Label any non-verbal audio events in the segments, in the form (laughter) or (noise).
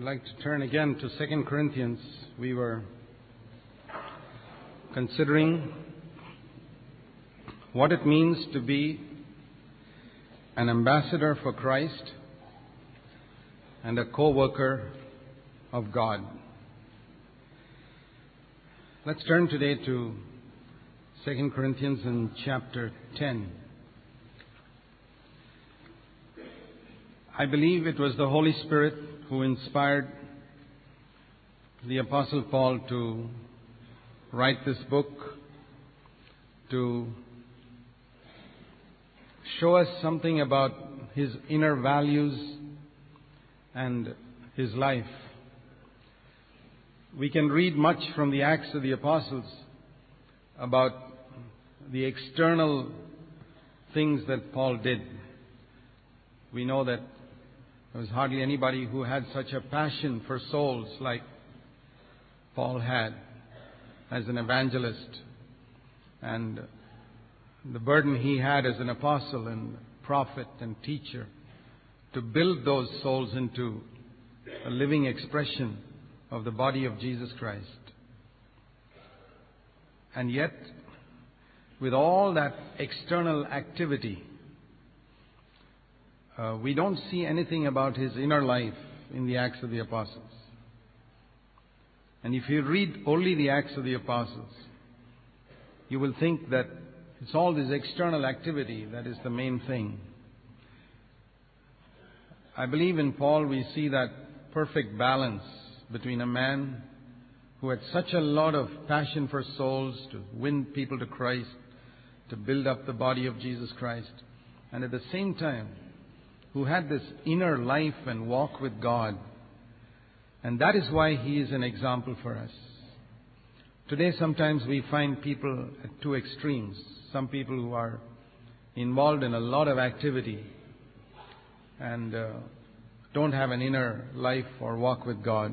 I'd like to turn again to 2 Corinthians. We were considering what it means to be an ambassador for Christ and a co worker of God. Let's turn today to 2 Corinthians in chapter 10. I believe it was the Holy Spirit who inspired the Apostle Paul to write this book, to show us something about his inner values and his life. We can read much from the Acts of the Apostles about the external things that Paul did. We know that there was hardly anybody who had such a passion for souls like Paul had as an evangelist and the burden he had as an apostle and prophet and teacher to build those souls into a living expression of the body of Jesus Christ. And yet, with all that external activity, uh, we don't see anything about his inner life in the Acts of the Apostles. And if you read only the Acts of the Apostles, you will think that it's all this external activity that is the main thing. I believe in Paul we see that perfect balance between a man who had such a lot of passion for souls to win people to Christ, to build up the body of Jesus Christ, and at the same time who had this inner life and walk with God. And that is why he is an example for us. Today, sometimes we find people at two extremes. Some people who are involved in a lot of activity and uh, don't have an inner life or walk with God.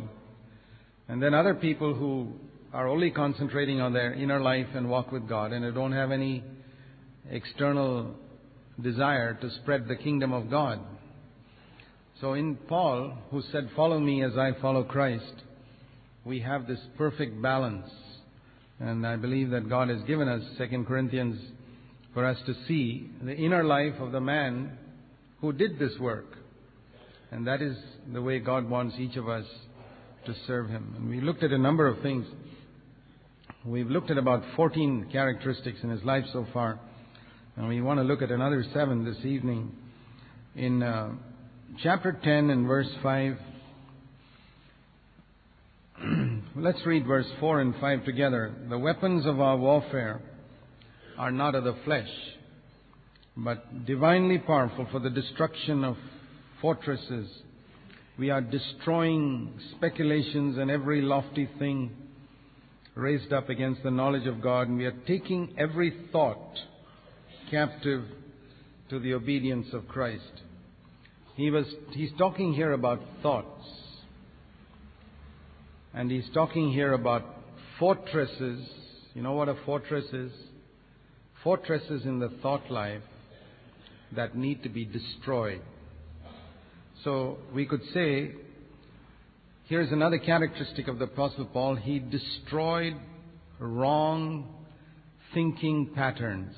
And then other people who are only concentrating on their inner life and walk with God and don't have any external desire to spread the kingdom of God. So in Paul, who said, Follow me as I follow Christ, we have this perfect balance. And I believe that God has given us 2 Corinthians for us to see the inner life of the man who did this work. And that is the way God wants each of us to serve Him. And we looked at a number of things. We've looked at about 14 characteristics in his life so far. And we want to look at another seven this evening. In uh, chapter 10 and verse 5, (clears throat) let's read verse 4 and 5 together. The weapons of our warfare are not of the flesh, but divinely powerful for the destruction of fortresses. We are destroying speculations and every lofty thing raised up against the knowledge of God, and we are taking every thought captive to the obedience of Christ. He was, he's talking here about thoughts. And he's talking here about fortresses. You know what a fortress is? Fortresses in the thought life that need to be destroyed. So we could say, here's another characteristic of the Apostle Paul. He destroyed wrong thinking patterns.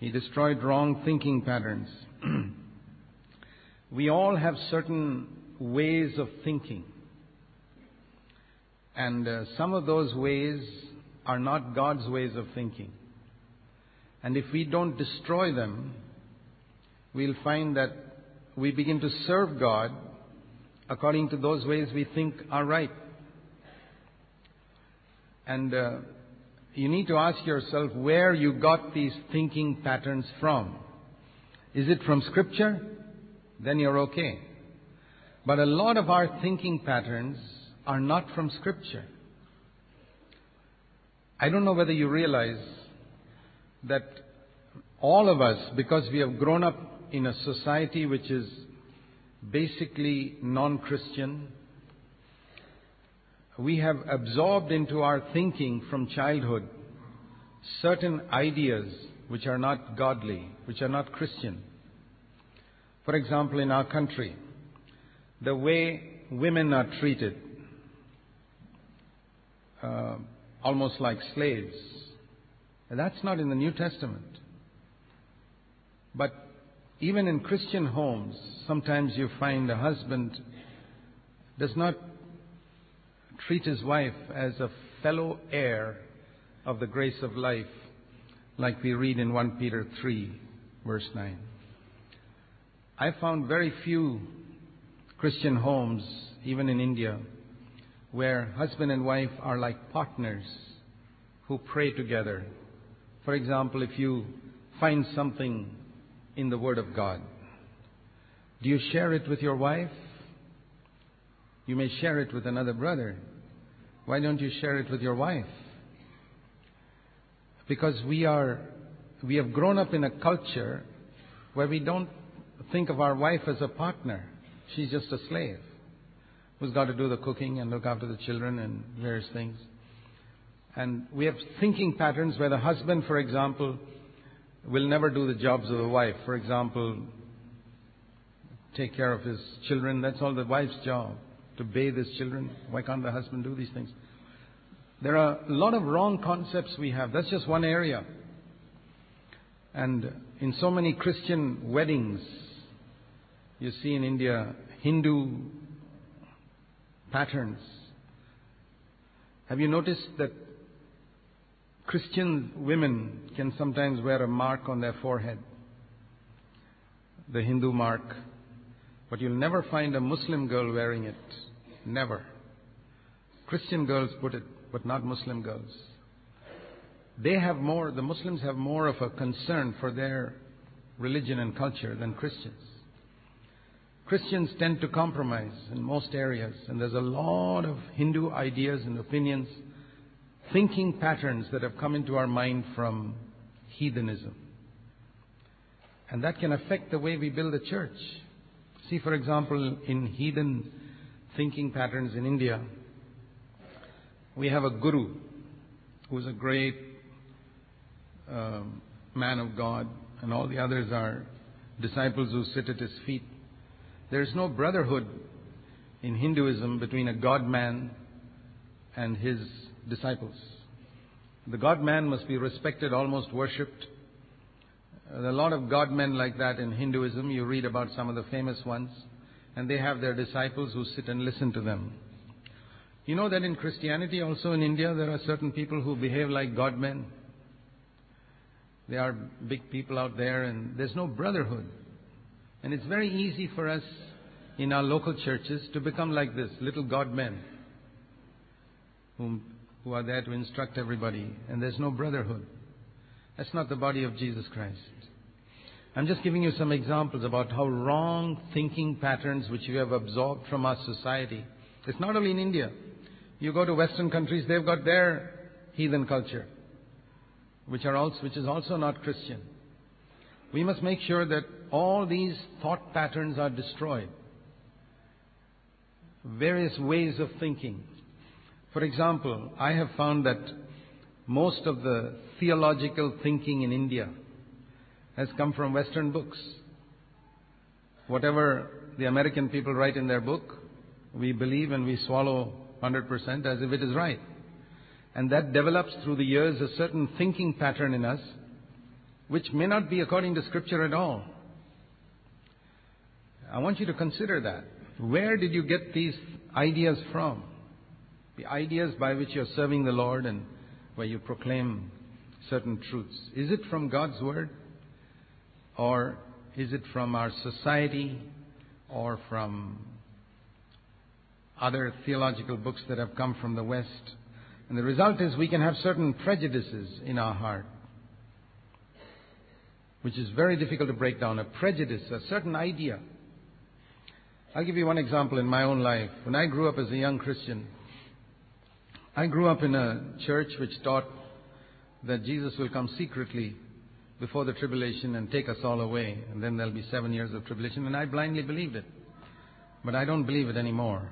He destroyed wrong thinking patterns. (clears throat) we all have certain ways of thinking. And uh, some of those ways are not God's ways of thinking. And if we don't destroy them, we'll find that we begin to serve God according to those ways we think are right. And uh, you need to ask yourself where you got these thinking patterns from. Is it from Scripture? Then you're okay. But a lot of our thinking patterns are not from Scripture. I don't know whether you realize that all of us, because we have grown up in a society which is basically non Christian, we have absorbed into our thinking from childhood certain ideas which are not godly, which are not Christian. For example, in our country, the way women are treated uh, almost like slaves. That's not in the New Testament. But even in Christian homes, sometimes you find a husband does not treat his wife as a fellow heir of the grace of life, like we read in 1 Peter 3, verse 9. I found very few Christian homes, even in India, where husband and wife are like partners who pray together. For example, if you find something in the Word of God, do you share it with your wife? You may share it with another brother. Why don't you share it with your wife? Because we are, we have grown up in a culture where we don't think of our wife as a partner. She's just a slave who's got to do the cooking and look after the children and various things. And we have thinking patterns where the husband, for example, will never do the jobs of the wife. For example, take care of his children. That's all the wife's job, to bathe his children. Why can't the husband do these things? There are a lot of wrong concepts we have. That's just one area. And in so many Christian weddings, you see in India Hindu patterns. Have you noticed that Christian women can sometimes wear a mark on their forehead? The Hindu mark. But you'll never find a Muslim girl wearing it. Never. Christian girls put it, but not Muslim girls. They have more, the Muslims have more of a concern for their religion and culture than Christians. Christians tend to compromise in most areas, and there's a lot of Hindu ideas and opinions, thinking patterns that have come into our mind from heathenism. And that can affect the way we build a church. See, for example, in heathen thinking patterns in India, we have a guru who's a great um, man of God, and all the others are disciples who sit at his feet. There is no brotherhood in Hinduism between a God man and his disciples. The God man must be respected, almost worshipped. There are a lot of God men like that in Hinduism. You read about some of the famous ones. And they have their disciples who sit and listen to them. You know that in Christianity, also in India, there are certain people who behave like God men. They are big people out there, and there's no brotherhood. And it's very easy for us in our local churches to become like this little God men whom, who are there to instruct everybody, and there's no brotherhood. That's not the body of Jesus Christ. I'm just giving you some examples about how wrong thinking patterns which you have absorbed from our society. It's not only in India. You go to Western countries, they've got their heathen culture, which, are also, which is also not Christian. We must make sure that all these thought patterns are destroyed. Various ways of thinking. For example, I have found that most of the theological thinking in India has come from Western books. Whatever the American people write in their book, we believe and we swallow 100% as if it is right. And that develops through the years a certain thinking pattern in us, which may not be according to Scripture at all. I want you to consider that. Where did you get these ideas from? The ideas by which you're serving the Lord and where you proclaim certain truths. Is it from God's Word? Or is it from our society or from other theological books that have come from the West? And the result is we can have certain prejudices in our heart, which is very difficult to break down. A prejudice, a certain idea I'll give you one example in my own life. When I grew up as a young Christian, I grew up in a church which taught that Jesus will come secretly before the tribulation and take us all away, and then there'll be seven years of tribulation, and I blindly believed it. But I don't believe it anymore.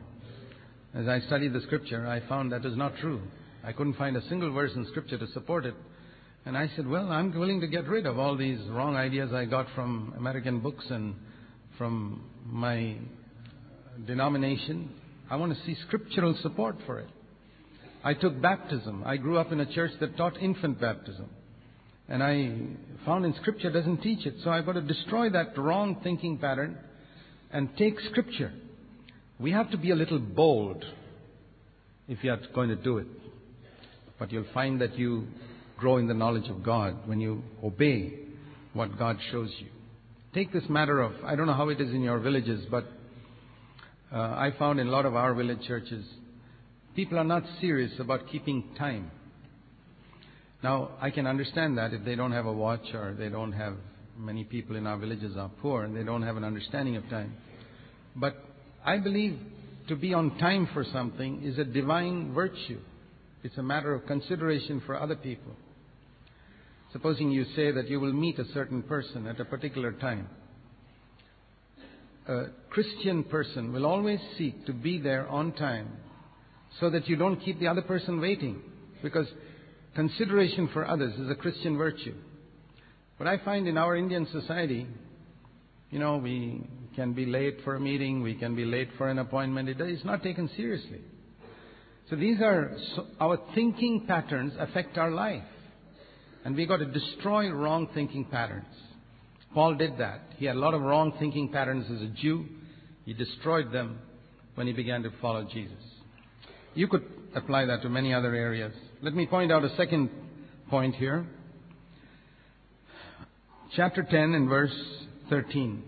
As I studied the scripture, I found that is not true. I couldn't find a single verse in scripture to support it. And I said, well, I'm willing to get rid of all these wrong ideas I got from American books and from my denomination, I want to see scriptural support for it. I took baptism. I grew up in a church that taught infant baptism. And I found in Scripture doesn't teach it. So I've got to destroy that wrong thinking pattern and take Scripture. We have to be a little bold if you are going to do it. But you'll find that you grow in the knowledge of God when you obey what God shows you. Take this matter of, I don't know how it is in your villages, but uh, I found in a lot of our village churches, people are not serious about keeping time. Now, I can understand that if they don't have a watch or they don't have, many people in our villages are poor and they don't have an understanding of time. But I believe to be on time for something is a divine virtue. It's a matter of consideration for other people. Supposing you say that you will meet a certain person at a particular time. A Christian person will always seek to be there on time so that you don't keep the other person waiting. Because consideration for others is a Christian virtue. But I find in our Indian society, you know, we can be late for a meeting, we can be late for an appointment. It is not taken seriously. So these are so our thinking patterns affect our life. And we got to destroy wrong thinking patterns. Paul did that. He had a lot of wrong thinking patterns as a Jew. He destroyed them when he began to follow Jesus. You could apply that to many other areas. Let me point out a second point here. Chapter 10 and verse 13.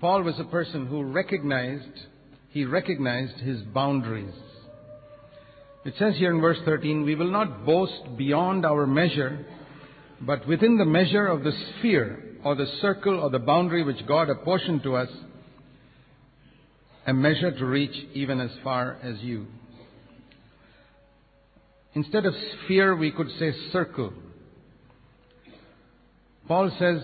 Paul was a person who recognized, he recognized his boundaries. It says here in verse 13, we will not boast beyond our measure, but within the measure of the sphere or the circle or the boundary which God apportioned to us, a measure to reach even as far as you. Instead of sphere, we could say circle. Paul says,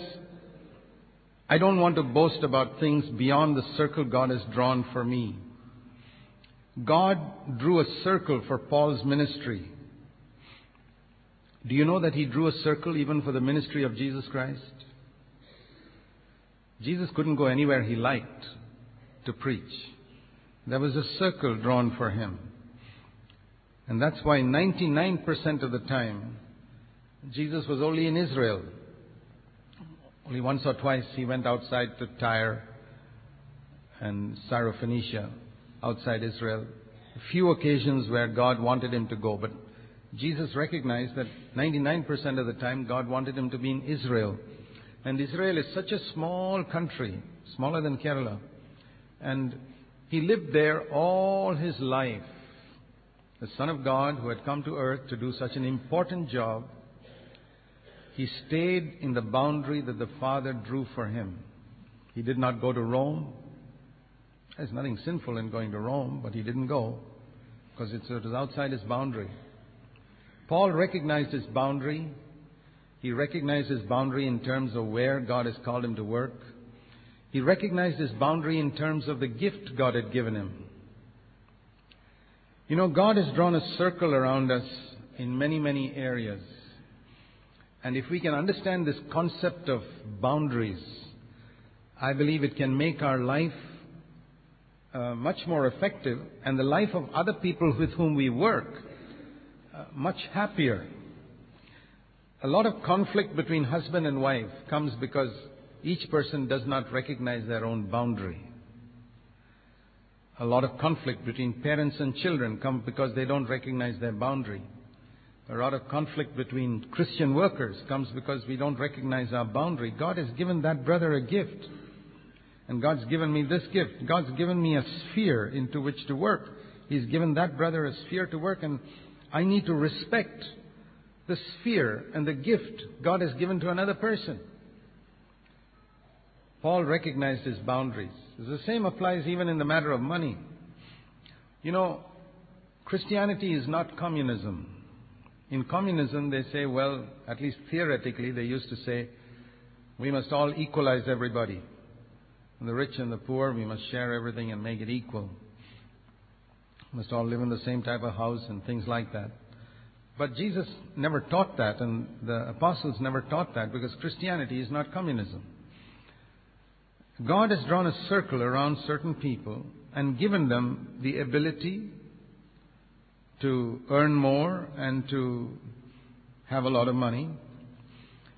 I don't want to boast about things beyond the circle God has drawn for me. God drew a circle for Paul's ministry. Do you know that he drew a circle even for the ministry of Jesus Christ? Jesus couldn't go anywhere he liked to preach. There was a circle drawn for him. And that's why 99% of the time, Jesus was only in Israel. Only once or twice he went outside to Tyre and Syrophoenicia, outside Israel. A few occasions where God wanted him to go, but Jesus recognized that 99% of the time God wanted him to be in Israel. And Israel is such a small country, smaller than Kerala. And he lived there all his life. The Son of God who had come to earth to do such an important job he stayed in the boundary that the Father drew for him. He did not go to Rome. There's nothing sinful in going to Rome, but he didn't go because it was outside his boundary. Paul recognized his boundary. He recognized his boundary in terms of where God has called him to work. He recognized his boundary in terms of the gift God had given him. You know, God has drawn a circle around us in many, many areas. And if we can understand this concept of boundaries, I believe it can make our life uh, much more effective and the life of other people with whom we work much happier. A lot of conflict between husband and wife comes because each person does not recognize their own boundary. A lot of conflict between parents and children comes because they don't recognize their boundary. A lot of conflict between Christian workers comes because we don't recognize our boundary. God has given that brother a gift. And God's given me this gift. God's given me a sphere into which to work. He's given that brother a sphere to work, and I need to respect the sphere and the gift God has given to another person. Paul recognized his boundaries. The same applies even in the matter of money. You know, Christianity is not communism. In communism, they say, well, at least theoretically, they used to say, we must all equalize everybody. The rich and the poor, we must share everything and make it equal. Must all live in the same type of house and things like that. But Jesus never taught that, and the apostles never taught that because Christianity is not communism. God has drawn a circle around certain people and given them the ability to earn more and to have a lot of money.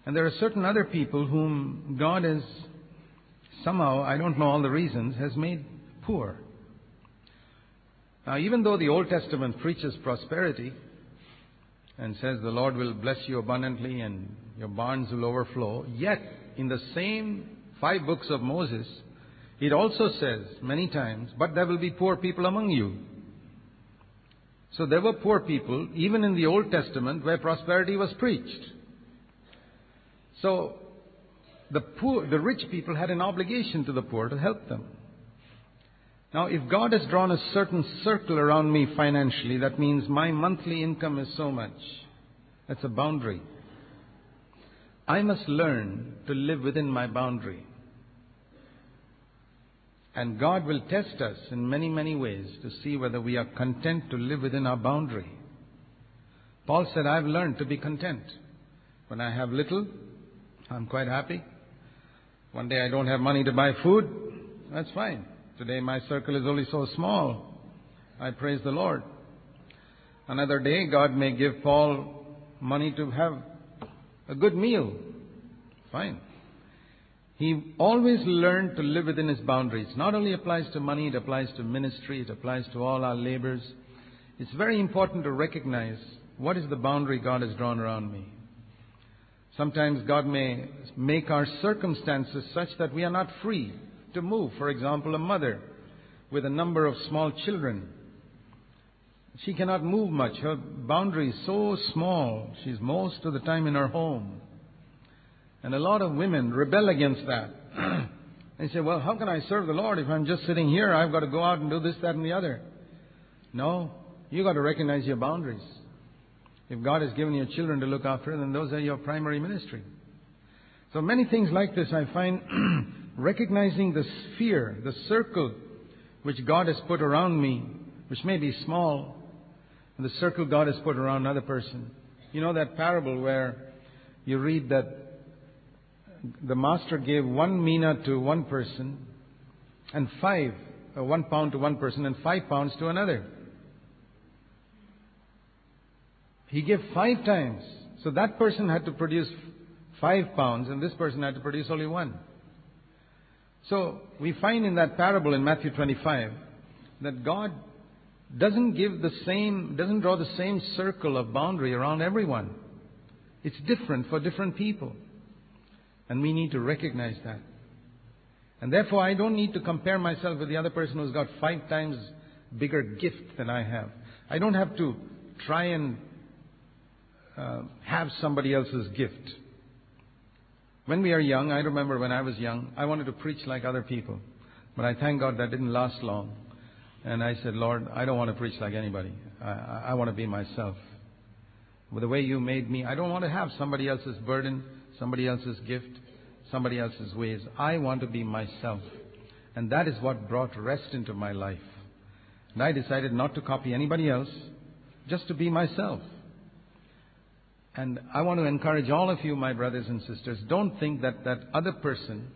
And there are certain other people whom God has somehow, I don't know all the reasons, has made poor. Now, even though the Old Testament preaches prosperity and says the Lord will bless you abundantly and your barns will overflow, yet in the same five books of Moses, it also says many times, but there will be poor people among you. So there were poor people, even in the Old Testament, where prosperity was preached. So the poor, the rich people had an obligation to the poor to help them. Now, if God has drawn a certain circle around me financially, that means my monthly income is so much. That's a boundary. I must learn to live within my boundary. And God will test us in many, many ways to see whether we are content to live within our boundary. Paul said, I've learned to be content. When I have little, I'm quite happy. One day I don't have money to buy food, that's fine. Today my circle is only so small. I praise the Lord. Another day God may give Paul money to have a good meal. Fine. He always learned to live within his boundaries. Not only applies to money, it applies to ministry, it applies to all our labors. It's very important to recognize what is the boundary God has drawn around me. Sometimes God may make our circumstances such that we are not free to move. For example, a mother with a number of small children. She cannot move much. Her boundary is so small. She's most of the time in her home. And a lot of women rebel against that. (clears throat) they say, well, how can I serve the Lord if I'm just sitting here? I've got to go out and do this, that, and the other. No, you've got to recognize your boundaries. If God has given you children to look after, then those are your primary ministry. So many things like this I find (clears throat) recognizing the sphere, the circle which God has put around me, which may be small, and the circle God has put around another person. You know that parable where you read that the master gave one mina to one person and five, uh, one pound to one person and five pounds to another. He gave five times. So that person had to produce five pounds and this person had to produce only one. So we find in that parable in Matthew 25 that God doesn't give the same, doesn't draw the same circle of boundary around everyone. It's different for different people. And we need to recognize that. And therefore, I don't need to compare myself with the other person who's got five times bigger gift than I have. I don't have to try and uh, have somebody else's gift. When we are young, I remember when I was young, I wanted to preach like other people. But I thank God that didn't last long. And I said, Lord, I don't want to preach like anybody. I, I want to be myself. With the way you made me, I don't want to have somebody else's burden, somebody else's gift, somebody else's ways. I want to be myself. And that is what brought rest into my life. And I decided not to copy anybody else, just to be myself. And I want to encourage all of you, my brothers and sisters, don't think that that other person,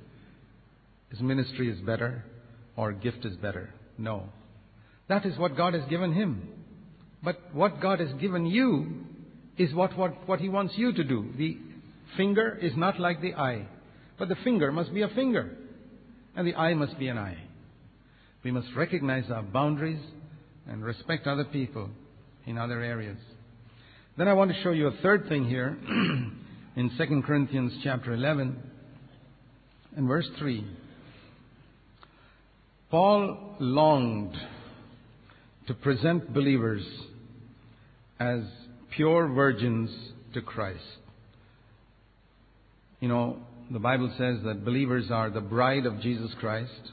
his ministry is better or gift is better. No. That is what God has given him. But what God has given you is what, what, what he wants you to do. The finger is not like the eye, but the finger must be a finger, and the eye must be an eye. We must recognize our boundaries and respect other people in other areas. Then I want to show you a third thing here (clears throat) in 2 Corinthians chapter 11 and verse 3. Paul longed to present believers as pure virgins to Christ. You know, the Bible says that believers are the bride of Jesus Christ.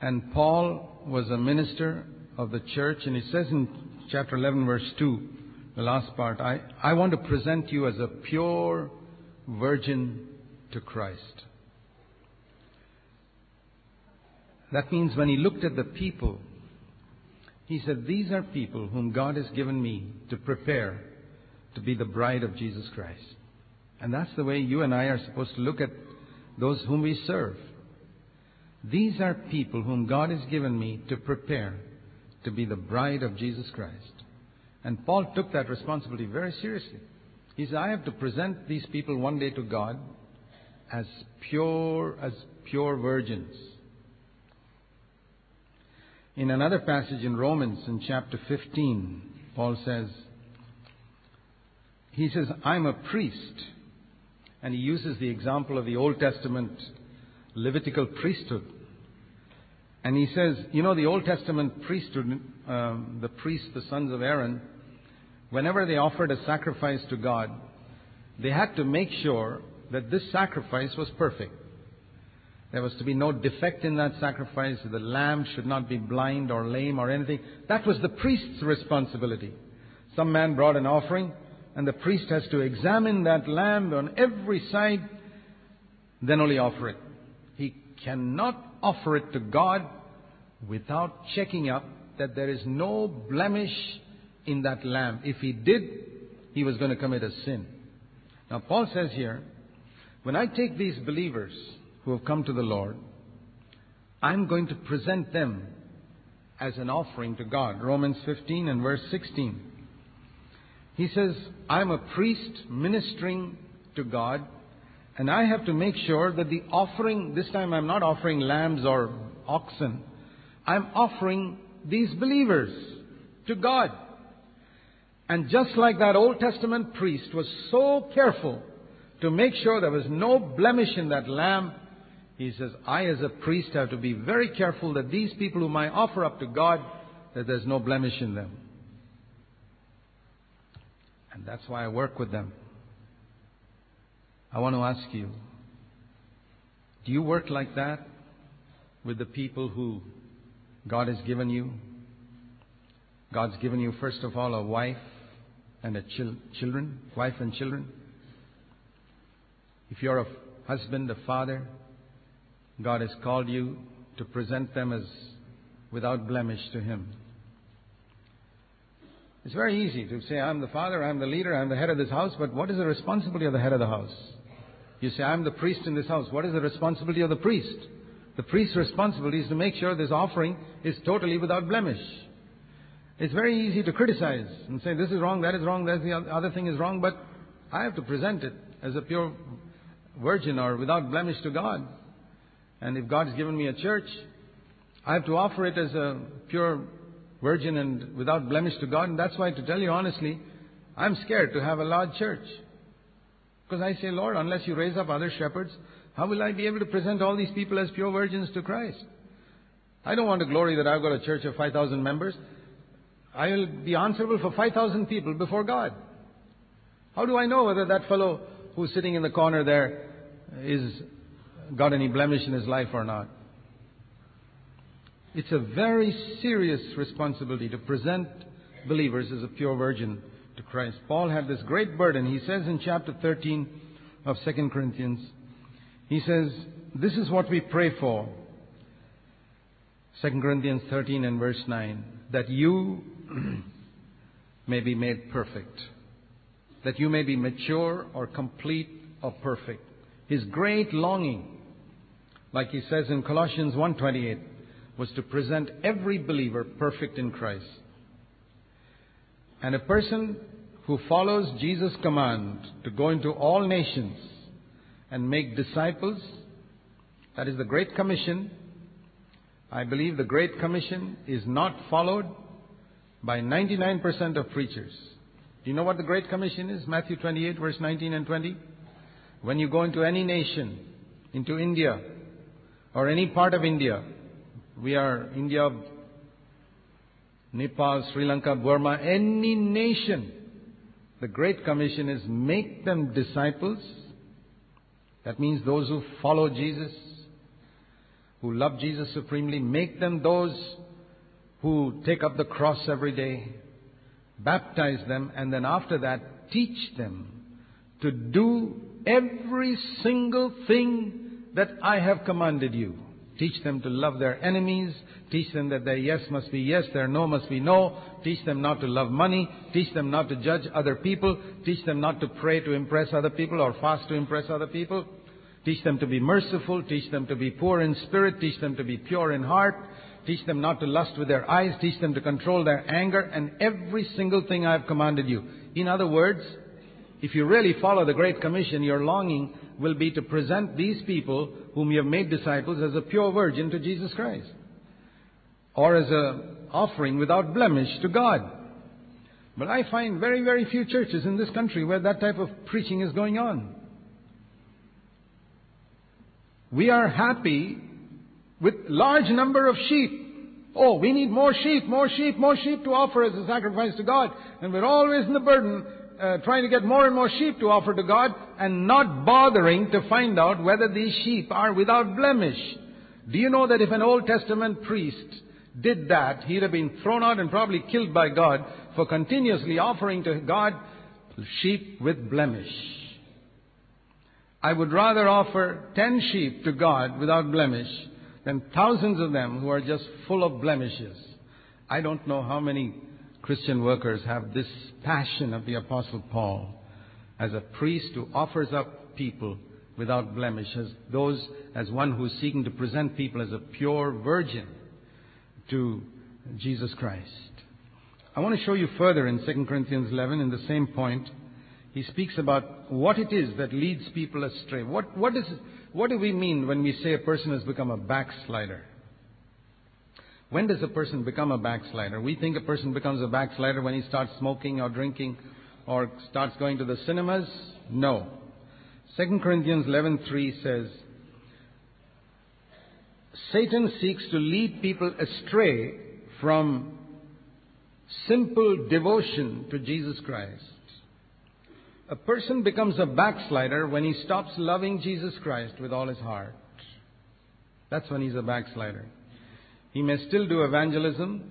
And Paul was a minister of the church, and it says in chapter 11, verse 2, the last part, I, I want to present you as a pure virgin to Christ. That means when he looked at the people, he said, These are people whom God has given me to prepare to be the bride of Jesus Christ. And that's the way you and I are supposed to look at those whom we serve. These are people whom God has given me to prepare to be the bride of Jesus Christ. And Paul took that responsibility very seriously. He said, I have to present these people one day to God as pure as pure virgins. In another passage in Romans in chapter 15, Paul says, he says, I'm a priest. And he uses the example of the Old Testament Levitical priesthood. And he says, you know, the Old Testament priesthood, um, the priests, the sons of Aaron, whenever they offered a sacrifice to God, they had to make sure that this sacrifice was perfect. There was to be no defect in that sacrifice. The lamb should not be blind or lame or anything. That was the priest's responsibility. Some man brought an offering, and the priest has to examine that lamb on every side, then only offer it. He cannot offer it to God without checking up that there is no blemish in that lamb. If he did, he was going to commit a sin. Now, Paul says here, when I take these believers who have come to the Lord, I'm going to present them as an offering to God. Romans 15 and verse 16. He says, I'm a priest ministering to God, and I have to make sure that the offering, this time I'm not offering lambs or oxen, I'm offering these believers to God. And just like that Old Testament priest was so careful to make sure there was no blemish in that lamb, he says, I as a priest have to be very careful that these people whom I offer up to God, that there's no blemish in them. And that's why I work with them. I want to ask you, do you work like that with the people who God has given you? God's given you, first of all, a wife and children, wife and children. If you're a husband, a father, God has called you to present them as without blemish to Him. It's very easy to say, I'm the father, I'm the leader, I'm the head of this house, but what is the responsibility of the head of the house? You say, I'm the priest in this house. What is the responsibility of the priest? The priest's responsibility is to make sure this offering is totally without blemish. It's very easy to criticize and say, this is wrong, that is wrong, that the other thing is wrong, but I have to present it as a pure virgin or without blemish to God. And if God has given me a church, I have to offer it as a pure virgin and without blemish to God. And that's why, to tell you honestly, I'm scared to have a large church. Because I say, Lord, unless you raise up other shepherds, how will I be able to present all these people as pure virgins to Christ? I don't want to glory that I've got a church of 5,000 members. I will be answerable for 5,000 people before God. How do I know whether that fellow who's sitting in the corner there is got any blemish in his life or not. It's a very serious responsibility to present believers as a pure virgin to Christ. Paul had this great burden. He says in chapter 13 of 2 Corinthians, he says, This is what we pray for. 2 Corinthians 13 and verse 9, that you (clears throat) may be made perfect, that you may be mature or complete or perfect. His great longing, like he says in Colossians 1:28, was to present every believer perfect in Christ. And a person who follows Jesus' command to go into all nations and make disciples, that is the Great Commission. I believe the Great Commission is not followed by 99% of preachers. Do you know what the Great Commission is? Matthew 28, verse 19 and 20. When you go into any nation, into India, or any part of India, we are India, Nepal, Sri Lanka, Burma, any nation, the Great Commission is make them disciples. That means those who follow Jesus, who love Jesus supremely, make them those who take up the cross every day, baptize them, and then after that, teach them to do every single thing that I have commanded you. Teach them to love their enemies. Teach them that their yes must be yes, their no must be no. Teach them not to love money. Teach them not to judge other people. Teach them not to pray to impress other people or fast to impress other people. Teach them to be merciful. Teach them to be poor in spirit. Teach them to be pure in heart. Teach them not to lust with their eyes. Teach them to control their anger and every single thing I have commanded you. In other words, if you really follow the Great Commission, your longing will be to present these people whom you have made disciples as a pure virgin to Jesus Christ. Or as an offering without blemish to God. But I find very, very few churches in this country where that type of preaching is going on. We are happy with large number of sheep. Oh, we need more sheep, more sheep, more sheep to offer as a sacrifice to God. And we're always in the burden uh, trying to get more and more sheep to offer to God and not bothering to find out whether these sheep are without blemish. Do you know that if an Old Testament priest did that, he'd have been thrown out and probably killed by God for continuously offering to God sheep with blemish. I would rather offer ten sheep to God without blemish than thousands of them who are just full of blemishes. I don't know how many Christian workers have this passion of the Apostle Paul as a priest who offers up people without blemish, as those as one who is seeking to present people as a pure virgin to Jesus Christ. I want to show you further in 2 Corinthians 11 in the same point. He speaks about what it is that leads people astray. What, what, is, what do we mean when we say a person has become a backslider? When does a person become a backslider? We think a person becomes a backslider when he starts smoking or drinking or starts going to the cinemas. No. 2 Corinthians 11:3 says, Satan seeks to lead people astray from simple devotion to Jesus Christ. A person becomes a backslider when he stops loving Jesus Christ with all his heart. That's when he's a backslider. He may still do evangelism.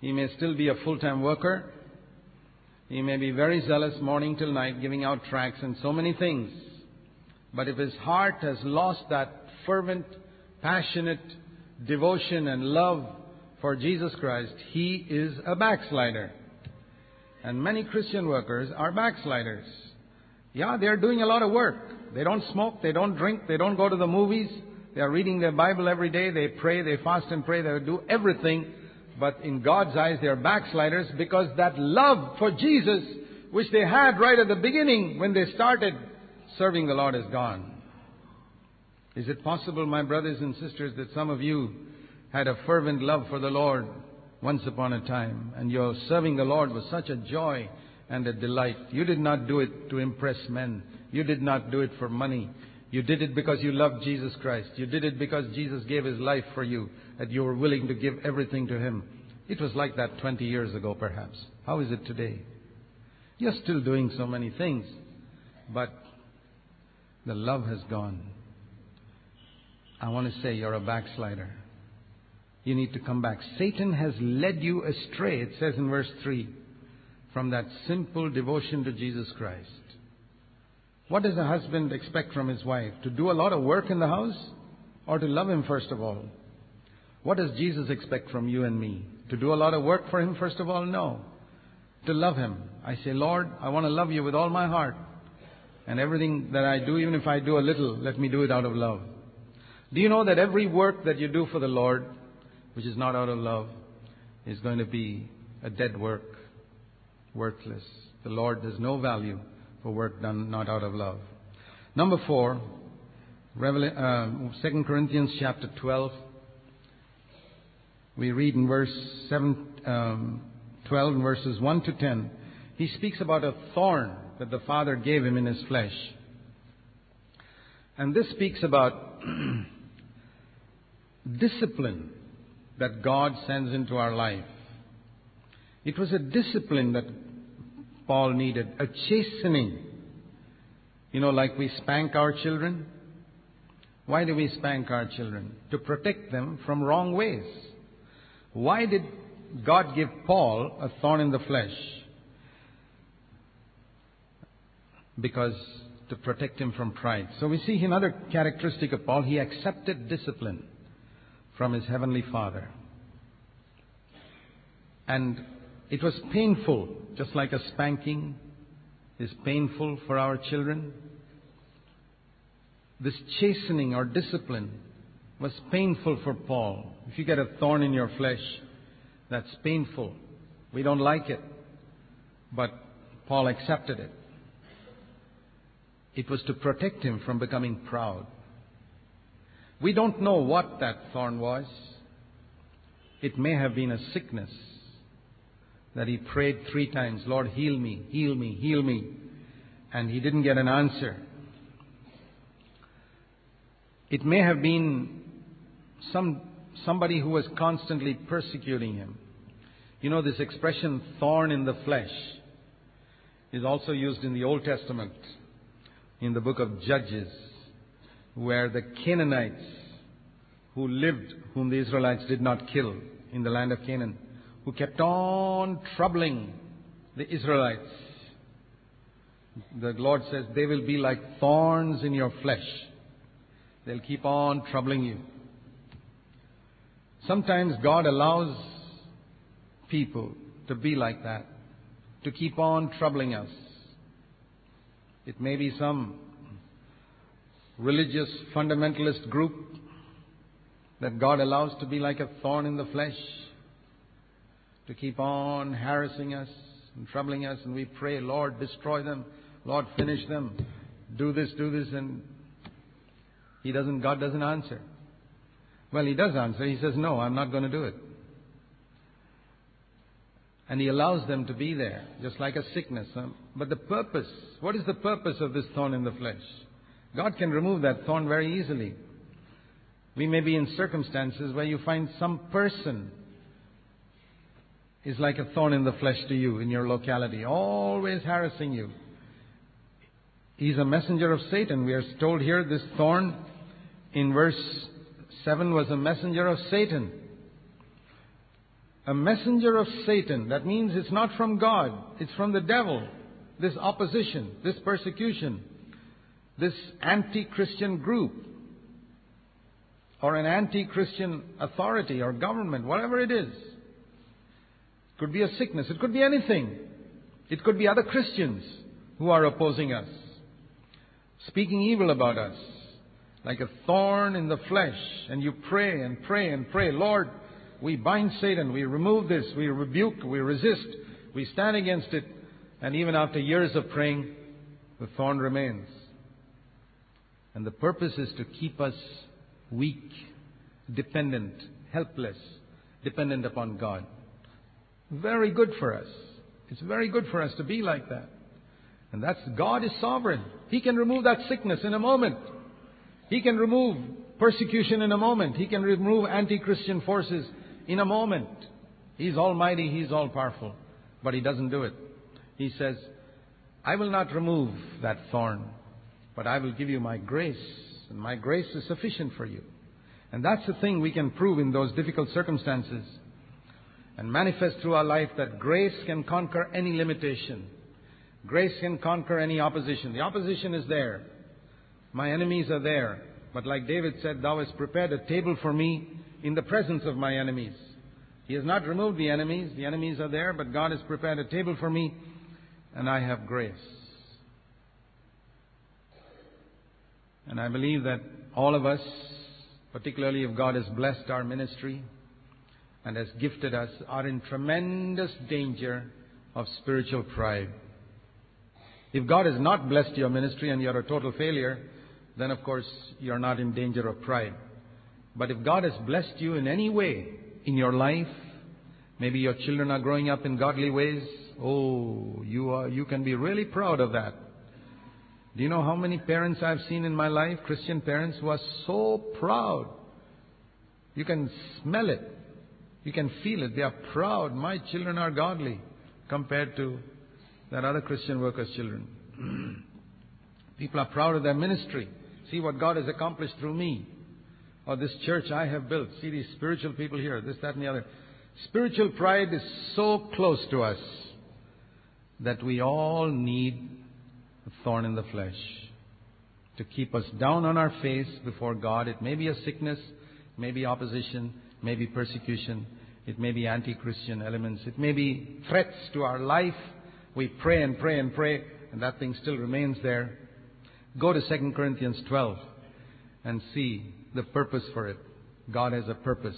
He may still be a full-time worker. He may be very zealous morning till night, giving out tracts and so many things. But if his heart has lost that fervent passionate devotion and love for Jesus Christ, he is a backslider. And many Christian workers are backsliders. Yeah, they're doing a lot of work. They don't smoke, they don't drink, they don't go to the movies. They are reading their Bible every day, they pray, they fast and pray, they do everything. But in God's eyes, they are backsliders because that love for Jesus, which they had right at the beginning when they started serving the Lord, is gone. Is it possible, my brothers and sisters, that some of you had a fervent love for the Lord once upon a time, and your serving the Lord was such a joy and a delight? You did not do it to impress men. You did not do it for money. You did it because you loved Jesus Christ. You did it because Jesus gave His life for you, that you were willing to give everything to Him. It was like that 20 years ago, perhaps. How is it today? You're still doing so many things, but the love has gone. I want to say you're a backslider. You need to come back. Satan has led you astray, it says in verse 3, from that simple devotion to Jesus Christ. What does a husband expect from his wife? To do a lot of work in the house? Or to love him first of all? What does Jesus expect from you and me? To do a lot of work for him first of all? No. To love him. I say, Lord, I want to love you with all my heart. And everything that I do, even if I do a little, let me do it out of love. Do you know that every work that you do for the Lord, which is not out of love, is going to be a dead work, worthless? The Lord has no value for work done not out of love. Number four, uh, 2 Corinthians chapter 12. We read in verse 7, um, 12 verses 1 to 10. He speaks about a thorn that the Father gave him in his flesh. And this speaks about (clears throat) discipline that God sends into our life. It was a discipline that Paul needed, a chastening. You know, like we spank our children. Why do we spank our children? To protect them from wrong ways. Why did God give Paul a thorn in the flesh? Because to protect him from pride. So we see another characteristic of Paul. He accepted discipline from his heavenly Father. And it was painful, just like a spanking is painful for our children. this chastening or discipline was painful for Paul. If you get a thorn in your flesh, that's painful. We don't like it. But Paul accepted it. It was to protect him from becoming proud. We don't know what that thorn was. It may have been a sickness that he prayed three times, Lord, heal me, heal me, heal me. And he didn't get an answer. It may have been some, somebody who was constantly persecuting him. You know, this expression, thorn in the flesh, is also used in the Old Testament, in the book of Judges, where the Canaanites who lived, whom the Israelites did not kill in the land of Canaan, who kept on troubling the Israelites. The Lord says, they will be like thorns in your flesh. They'll keep on troubling you. Sometimes God allows people to be like that, to keep on troubling us. It may be some religious fundamentalist group that God allows to be like a thorn in the flesh, to keep on harassing us and troubling us, and we pray, Lord, destroy them, Lord, finish them, do this, do this, and He doesn't, God doesn't answer. Well, He does answer. He says, No, I'm not going to do it. And He allows them to be there, just like a sickness. Um, but the purpose, what is the purpose of this thorn in the flesh? God can remove that thorn very easily. We may be in circumstances where you find some person is like a thorn in the flesh to you in your locality, always harassing you. He's a messenger of Satan. We are told here this thorn in verse 7 was a messenger of Satan. A messenger of Satan. That means it's not from God, it's from the devil. This opposition, this persecution, this anti Christian group, or an anti Christian authority or government, whatever it is. It could be a sickness, it could be anything. It could be other Christians who are opposing us, speaking evil about us, like a thorn in the flesh. And you pray and pray and pray, Lord, we bind Satan, we remove this, we rebuke, we resist, we stand against it. And even after years of praying, the thorn remains. And the purpose is to keep us weak, dependent, helpless, dependent upon God. Very good for us. It's very good for us to be like that. And that's God is sovereign. He can remove that sickness in a moment. He can remove persecution in a moment. He can remove anti-Christian forces in a moment. He's almighty, He's all powerful. But He doesn't do it. He says, I will not remove that thorn, but I will give you my grace, and my grace is sufficient for you. And that's the thing we can prove in those difficult circumstances and manifest through our life that grace can conquer any limitation. Grace can conquer any opposition. The opposition is there. My enemies are there. But like David said, Thou hast prepared a table for me in the presence of my enemies. He has not removed the enemies. The enemies are there, but God has prepared a table for me, and I have grace. And I believe that all of us, particularly if God has blessed our ministry and has gifted us, are in tremendous danger of spiritual pride. If God has not blessed your ministry and you're a total failure, then of course you're not in danger of pride. But if God has blessed you in any way in your life, maybe your children are growing up in godly ways, oh, you are, you can be really proud of that. Do you know how many parents I've seen in my life, Christian parents, who are so proud? You can smell it. You can feel it. They are proud. My children are godly compared to that other Christian worker's children. (clears throat) People are proud of their ministry. See what God has accomplished through me. Or this church I have built. See these spiritual people here, this, that, and the other. Spiritual pride is so close to us that we all need thorn in the flesh to keep us down on our face before God. It may be a sickness, may be opposition, it may be persecution, it may be anti Christian elements, it may be threats to our life. We pray and pray and pray, and that thing still remains there. Go to 2 Corinthians 12. and see the purpose for it. God has a purpose.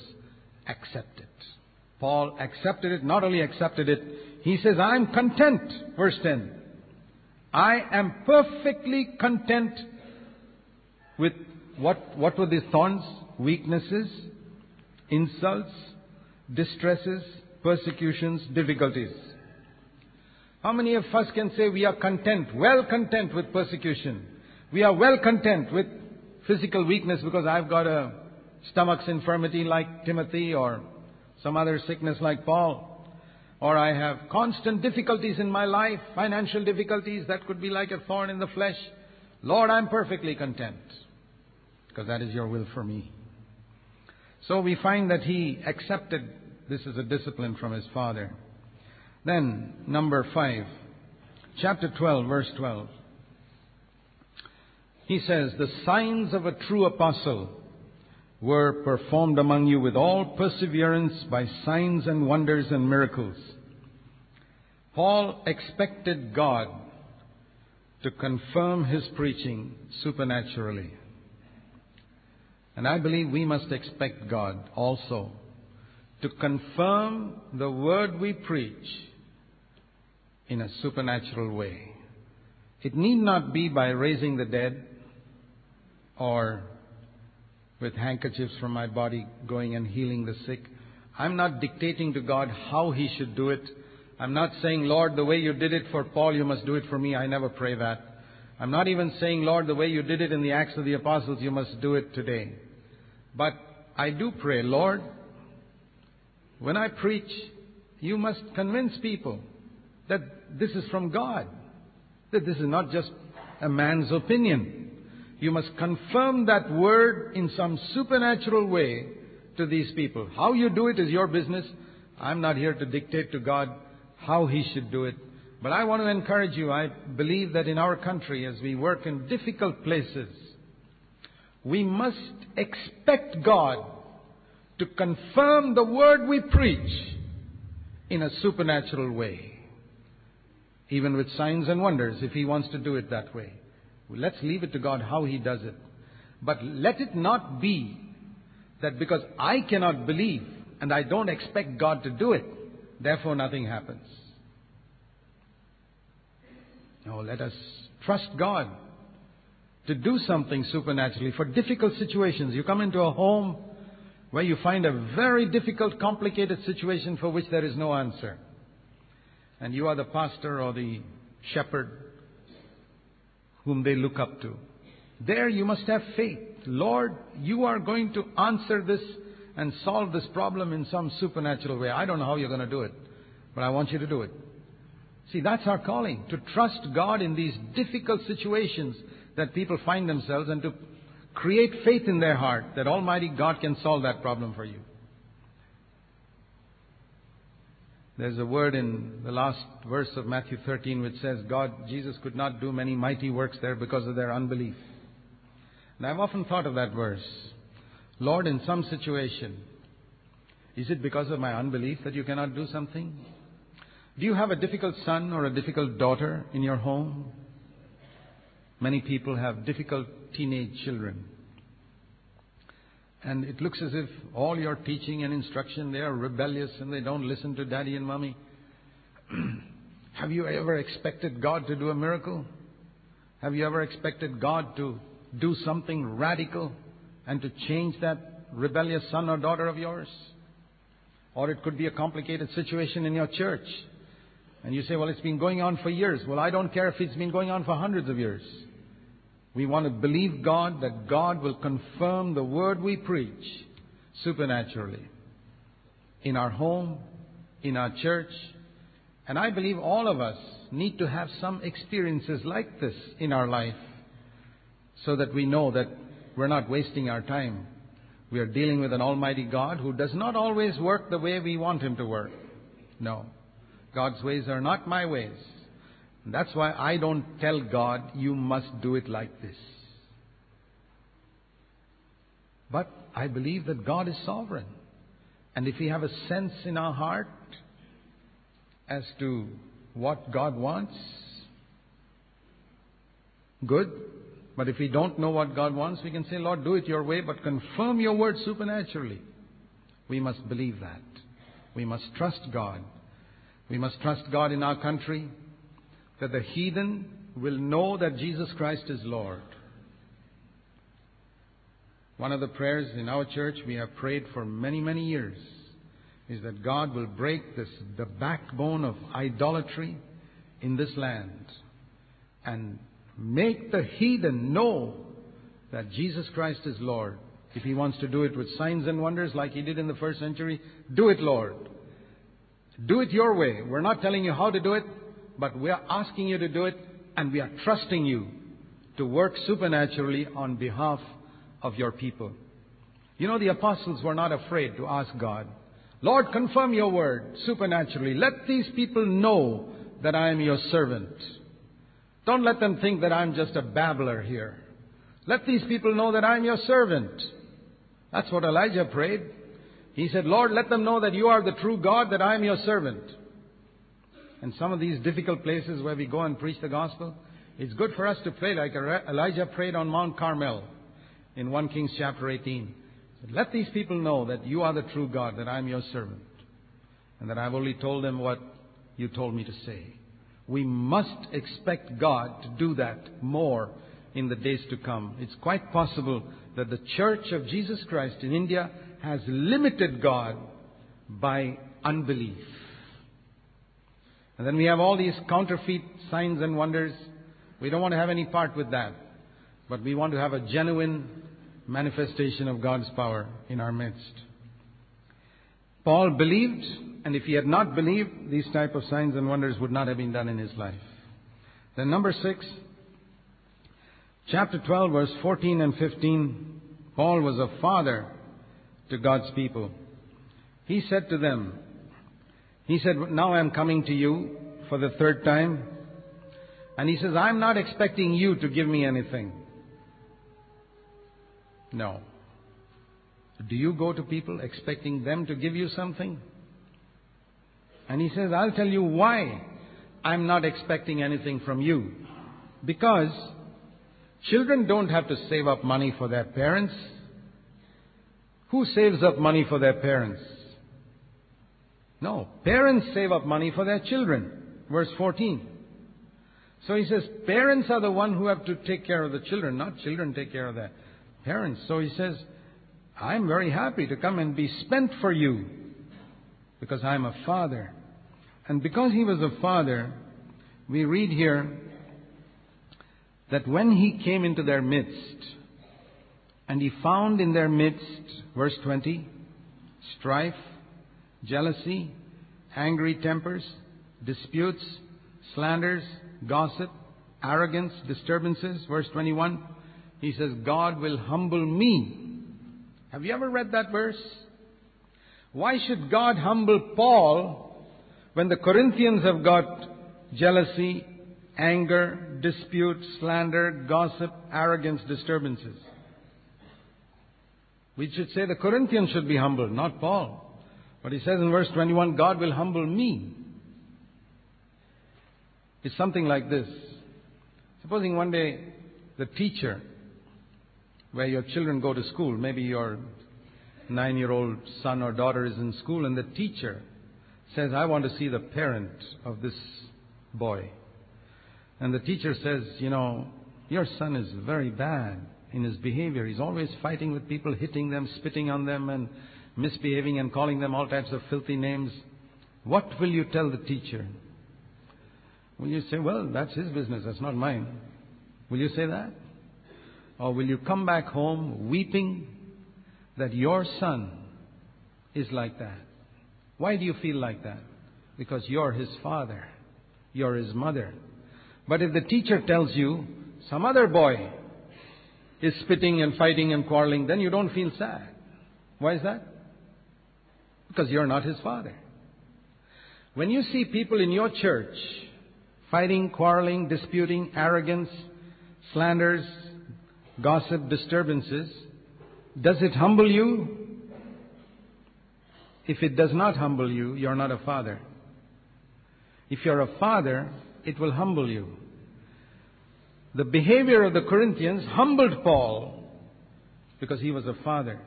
Accept it. Paul accepted it, not only accepted it, he says, I'm content. Verse 10. I am perfectly content with what, what were the thorns? Weaknesses, insults, distresses, persecutions, difficulties. How many of us can say we are content, well content with persecution? We are well content with physical weakness because I've got a stomach's infirmity like Timothy or some other sickness like Paul. Or I have constant difficulties in my life, financial difficulties that could be like a thorn in the flesh. Lord, I'm perfectly content because that is your will for me. So we find that he accepted this as a discipline from his father. Then, number five, chapter 12, verse 12. He says, The signs of a true apostle were performed among you with all perseverance by signs and wonders and miracles. Paul expected God to confirm his preaching supernaturally. And I believe we must expect God also to confirm the word we preach in a supernatural way. It need not be by raising the dead or with handkerchiefs from my body going and healing the sick. I'm not dictating to God how He should do it. I'm not saying, Lord, the way you did it for Paul, you must do it for me. I never pray that. I'm not even saying, Lord, the way you did it in the Acts of the Apostles, you must do it today. But I do pray, Lord, when I preach, you must convince people that this is from God, that this is not just a man's opinion. You must confirm that word in some supernatural way to these people. How you do it is your business. I'm not here to dictate to God how He should do it. But I want to encourage you. I believe that in our country, as we work in difficult places, we must expect God to confirm the word we preach in a supernatural way. Even with signs and wonders, if He wants to do it that way. Let's leave it to God how He does it. But let it not be that because I cannot believe and I don't expect God to do it, therefore nothing happens. No, let us trust God to do something supernaturally for difficult situations. You come into a home where you find a very difficult, complicated situation for which there is no answer. And you are the pastor or the shepherd whom they look up to. There you must have faith. Lord, you are going to answer this and solve this problem in some supernatural way. I don't know how you're going to do it, but I want you to do it. See, that's our calling, to trust God in these difficult situations that people find themselves and to create faith in their heart that Almighty God can solve that problem for you. There's a word in the last verse of Matthew 13 which says God, Jesus could not do many mighty works there because of their unbelief. And I've often thought of that verse. Lord, in some situation, is it because of my unbelief that you cannot do something? Do you have a difficult son or a difficult daughter in your home? Many people have difficult teenage children. And it looks as if all your teaching and instruction, they are rebellious and they don't listen to daddy and mommy. (clears throat) Have you ever expected God to do a miracle? Have you ever expected God to do something radical and to change that rebellious son or daughter of yours? Or it could be a complicated situation in your church. And you say, well, it's been going on for years. Well, I don't care if it's been going on for hundreds of years. We want to believe God that God will confirm the word we preach supernaturally in our home, in our church. And I believe all of us need to have some experiences like this in our life so that we know that we're not wasting our time. We are dealing with an Almighty God who does not always work the way we want Him to work. No. God's ways are not my ways. That's why I don't tell God, you must do it like this. But I believe that God is sovereign. And if we have a sense in our heart as to what God wants, good. But if we don't know what God wants, we can say, Lord, do it your way, but confirm your word supernaturally. We must believe that. We must trust God. We must trust God in our country that the heathen will know that Jesus Christ is Lord. One of the prayers in our church we have prayed for many, many years is that God will break this, the backbone of idolatry in this land and make the heathen know that Jesus Christ is Lord. If he wants to do it with signs and wonders like he did in the first century, do it, Lord. Do it your way. We're not telling you how to do it, but we are asking you to do it, and we are trusting you to work supernaturally on behalf of your people. You know, the apostles were not afraid to ask God, Lord, confirm your word supernaturally. Let these people know that I am your servant. Don't let them think that I'm just a babbler here. Let these people know that I'm your servant. That's what Elijah prayed. He said, Lord, let them know that you are the true God, that I am your servant. And some of these difficult places where we go and preach the gospel, it's good for us to pray like Elijah prayed on Mount Carmel in 1 Kings chapter 18. Said, let these people know that you are the true God, that I am your servant, and that I've only told them what you told me to say. We must expect God to do that more in the days to come. It's quite possible that the Church of Jesus Christ in India has limited God by unbelief. And then we have all these counterfeit signs and wonders. We don't want to have any part with that. But we want to have a genuine manifestation of God's power in our midst. Paul believed, and if he had not believed, these type of signs and wonders would not have been done in his life. Then number six, chapter 12, verse 14 and 15, Paul was a father to God's people. He said to them, He said, Now I am coming to you for the third time. And he says, I'm not expecting you to give me anything. No. Do you go to people expecting them to give you something? And he says, I'll tell you why I'm not expecting anything from you. Because children don't have to save up money for their parents. Who saves up money for their parents? No, parents save up money for their children. Verse 14. So he says, parents are the one who have to take care of the children, not children take care of their parents. So he says, I'm very happy to come and be spent for you because I'm a father. And because he was a father, we read here that when he came into their midst, and he found in their midst, verse 20, strife, jealousy, angry tempers, disputes, slanders, gossip, arrogance, disturbances. Verse 21, he says, God will humble me. Have you ever read that verse? Why should God humble Paul when the Corinthians have got jealousy, anger, dispute, slander, gossip, arrogance, disturbances? We should say the Corinthians should be humbled, not Paul. But he says in verse 21, God will humble me. It's something like this. Supposing one day the teacher, where your children go to school, maybe your nine year old son or daughter is in school, and the teacher says, I want to see the parent of this boy. And the teacher says, You know, your son is very bad in his behavior. He's always fighting with people, hitting them, spitting on them, and misbehaving and calling them all types of filthy names. What will you tell the teacher? Will you say, Well, that's his business, that's not mine? Will you say that? Or will you come back home weeping that your son is like that? Why do you feel like that? Because you're his father, you're his mother. But if the teacher tells you, some other boy is spitting and fighting and quarreling, then you don't feel sad. Why is that? Because you're not his father. When you see people in your church fighting, quarreling, disputing, arrogance, slanders, gossip, disturbances, does it humble you? If it does not humble you, you're not a father. If you're a father, it will humble you. The behavior of the Corinthians humbled Paul because he was a father.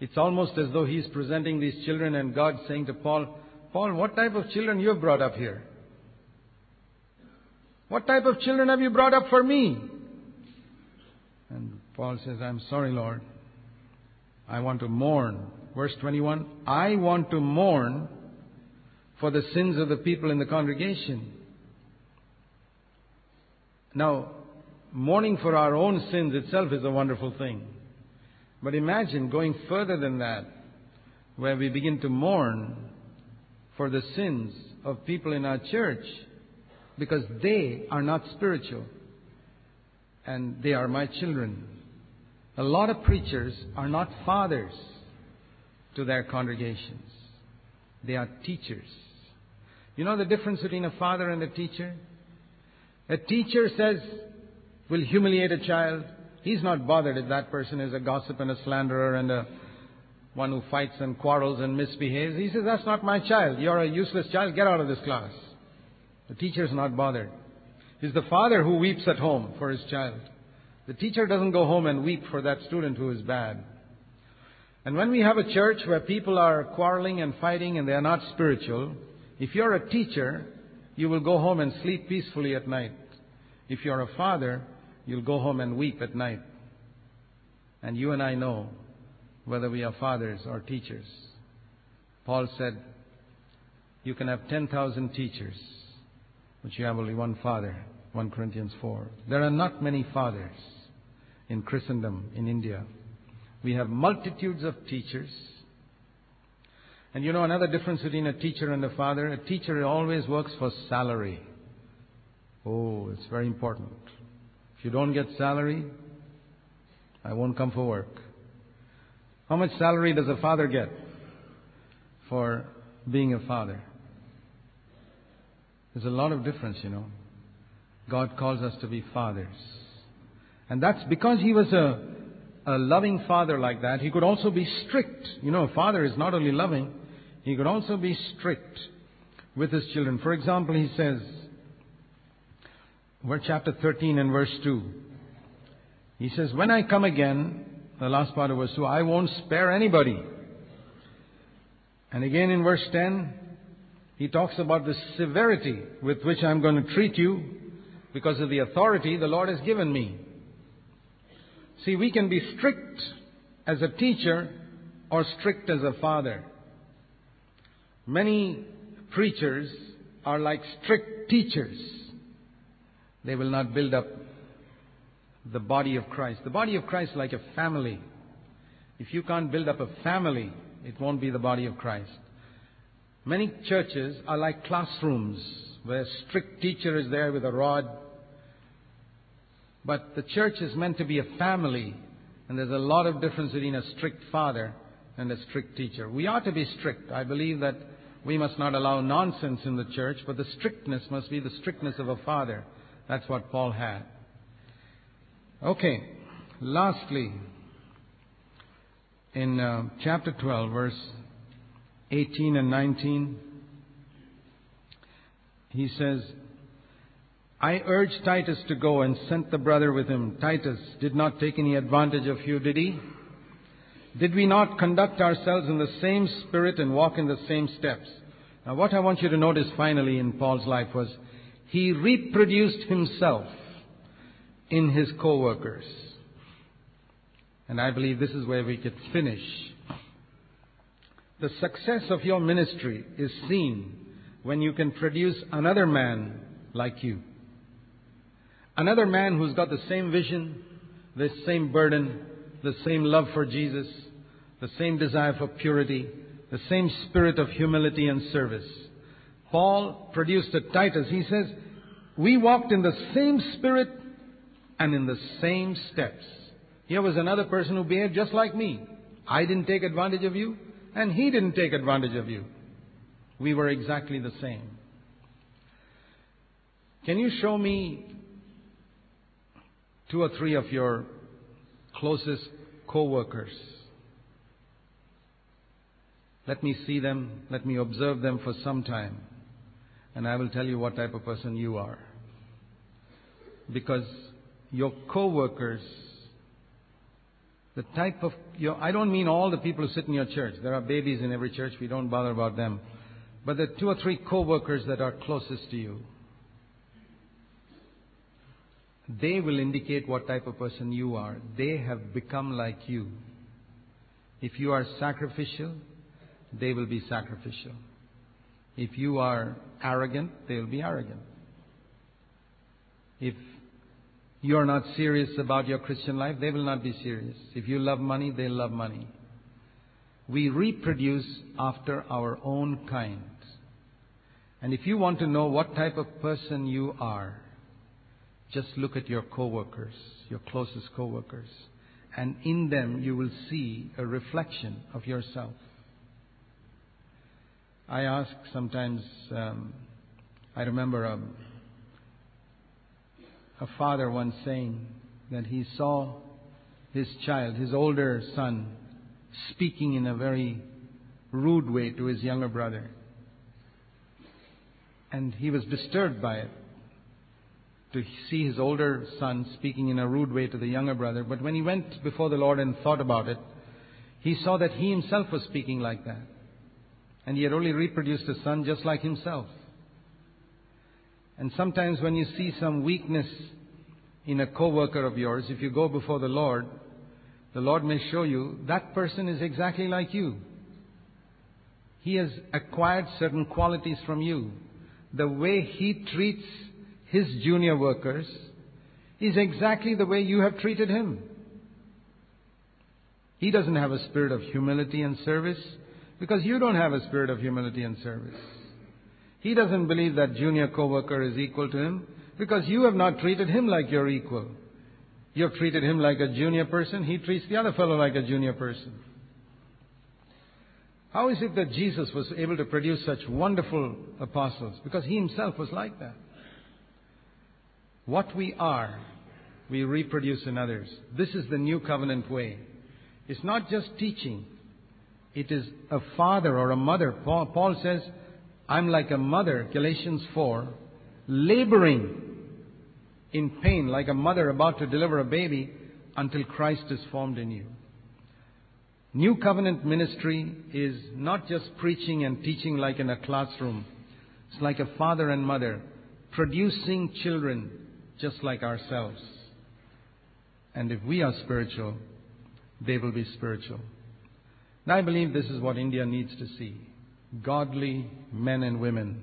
It's almost as though he's presenting these children and God saying to Paul, Paul, what type of children you have brought up here? What type of children have you brought up for me? And Paul says, I'm sorry, Lord. I want to mourn. Verse 21 I want to mourn for the sins of the people in the congregation. Now, mourning for our own sins itself is a wonderful thing. But imagine going further than that, where we begin to mourn for the sins of people in our church because they are not spiritual and they are my children. A lot of preachers are not fathers to their congregations. They are teachers. You know the difference between a father and a teacher? A teacher says, will humiliate a child. He's not bothered if that person is a gossip and a slanderer and a one who fights and quarrels and misbehaves. He says, That's not my child. You're a useless child. Get out of this class. The teacher is not bothered. It's the father who weeps at home for his child. The teacher doesn't go home and weep for that student who is bad. And when we have a church where people are quarreling and fighting and they are not spiritual, if you're a teacher, you will go home and sleep peacefully at night. If you're a father, you'll go home and weep at night. And you and I know whether we are fathers or teachers. Paul said, You can have 10,000 teachers, but you have only one father. 1 Corinthians 4. There are not many fathers in Christendom in India. We have multitudes of teachers. And you know another difference between a teacher and a father? A teacher always works for salary. Oh, it's very important. If you don't get salary, I won't come for work. How much salary does a father get for being a father? There's a lot of difference, you know. God calls us to be fathers. And that's because he was a, a loving father like that. He could also be strict. You know, a father is not only loving, he could also be strict with his children. For example, he says, we're chapter 13 and verse 2. He says, When I come again, the last part of verse 2, I won't spare anybody. And again in verse 10, he talks about the severity with which I'm going to treat you because of the authority the Lord has given me. See, we can be strict as a teacher or strict as a father. Many preachers are like strict teachers they will not build up the body of Christ. The body of Christ is like a family. If you can't build up a family, it won't be the body of Christ. Many churches are like classrooms where a strict teacher is there with a rod. But the church is meant to be a family, and there's a lot of difference between a strict father and a strict teacher. We ought to be strict. I believe that we must not allow nonsense in the church, but the strictness must be the strictness of a father. That's what Paul had. Okay, lastly, in uh, chapter 12, verse 18 and 19, he says, I urged Titus to go and sent the brother with him. Titus did not take any advantage of you, did he? Did we not conduct ourselves in the same spirit and walk in the same steps? Now, what I want you to notice finally in Paul's life was he reproduced himself in his co-workers. And I believe this is where we could finish. The success of your ministry is seen when you can produce another man like you. Another man who's got the same vision, the same burden, the same love for Jesus, the same desire for purity, the same spirit of humility and service. Paul produced a Titus. He says, We walked in the same spirit and in the same steps. Here was another person who behaved just like me. I didn't take advantage of you, and he didn't take advantage of you. We were exactly the same. Can you show me two or three of your closest co workers? Let me see them, let me observe them for some time and I will tell you what type of person you are. because your co-workers, the type of, your, I don't mean all the people who sit in your church. There are babies in every church. We don't bother about them. But the two or three co-workers that are closest to you, they will indicate what type of person you are. They have become like you. If you are sacrificial, they will be sacrificial. If you are arrogant, they will be arrogant. If you are not serious about your Christian life, they will not be serious. If you love money, they'll love money. We reproduce after our own kind. And if you want to know what type of person you are, just look at your coworkers, your closest coworkers, and in them you will see a reflection of yourself. I ask sometimes, um, I remember a, a father once saying that he saw his child, his older son, speaking in a very rude way to his younger brother. And he was disturbed by it to see his older son speaking in a rude way to the younger brother. But when he went before the Lord and thought about it, he saw that he himself was speaking like that. And he had only reproduced a son just like himself. And sometimes when you see some weakness in a co-worker of yours, if you go before the Lord, the Lord may show you that person is exactly like you. He has acquired certain qualities from you. The way he treats his junior workers is exactly the way you have treated him. He doesn't have a spirit of humility and service because you don't have a spirit of humility and service. He doesn't believe that junior co-worker is equal to him because you have not treated him like your equal. You have treated him like a junior person. He treats the other fellow like a junior person. How is it that Jesus was able to produce such wonderful apostles? Because he himself was like that. What we are, we reproduce in others. This is the new covenant way. It's not just teaching. It is a father or a mother. Paul, Paul says, I'm like a mother, Galatians 4, laboring in pain, like a mother about to deliver a baby until Christ is formed in you. New covenant ministry is not just preaching and teaching like in a classroom. It's like a father and mother producing children just like ourselves. And if we are spiritual, they will be spiritual. Now I believe this is what India needs to see. Godly men and women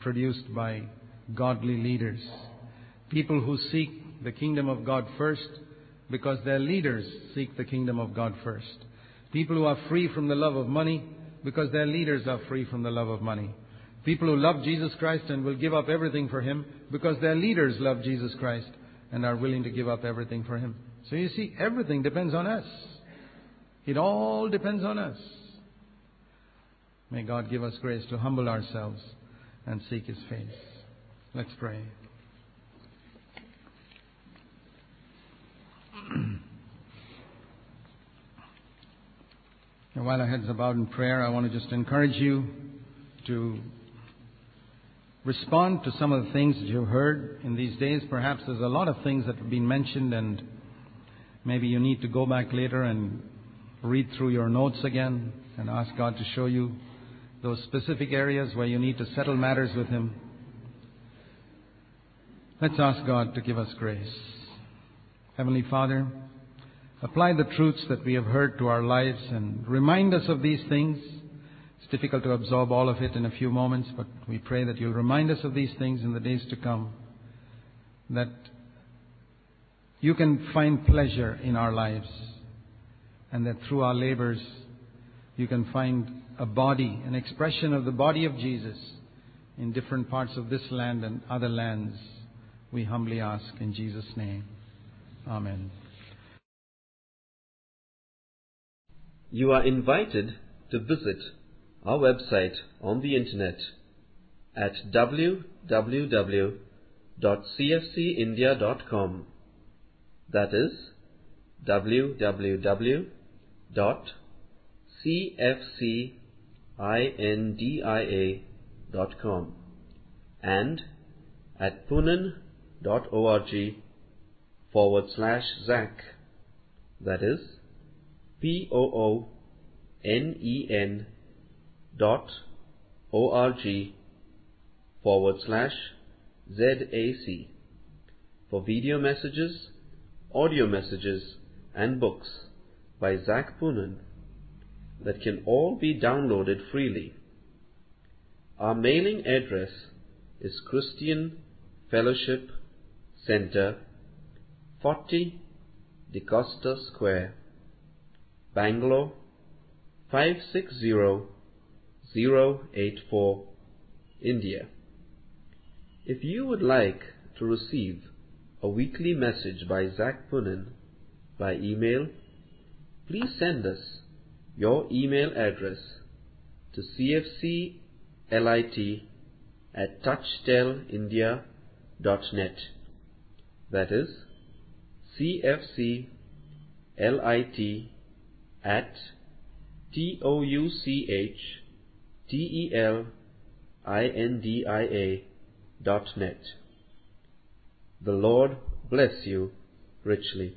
produced by godly leaders. People who seek the kingdom of God first because their leaders seek the kingdom of God first. People who are free from the love of money because their leaders are free from the love of money. People who love Jesus Christ and will give up everything for Him because their leaders love Jesus Christ and are willing to give up everything for Him. So you see, everything depends on us. It all depends on us. May God give us grace to humble ourselves and seek His face. Let's pray. and (clears throat) while our heads are bowed in prayer, I want to just encourage you to respond to some of the things that you've heard in these days. Perhaps there's a lot of things that have been mentioned, and maybe you need to go back later and read through your notes again and ask God to show you those specific areas where you need to settle matters with Him. Let's ask God to give us grace. Heavenly Father, apply the truths that we have heard to our lives and remind us of these things it's difficult to absorb all of it in a few moments, but we pray that you'll remind us of these things in the days to come. That you can find pleasure in our lives, and that through our labors, you can find a body, an expression of the body of Jesus in different parts of this land and other lands. We humbly ask in Jesus' name. Amen. You are invited to visit our website on the internet at www.cfcindia.com. That is www.cfcindia.com and at Poonen, forward slash Zac. That is P O O N E N dot O R G forward slash Z A C for video messages, audio messages, and books by Zac Poonen that can all be downloaded freely. Our mailing address is Christian Fellowship Center, 40 DaCosta Square, Bangalore 560084, India. If you would like to receive a weekly message by Zac Poonen by email, please send us your email address to cfclit at touchtelindia.net. That is cfclit at t o u c h t e l i n d i a dot net. The Lord bless you richly.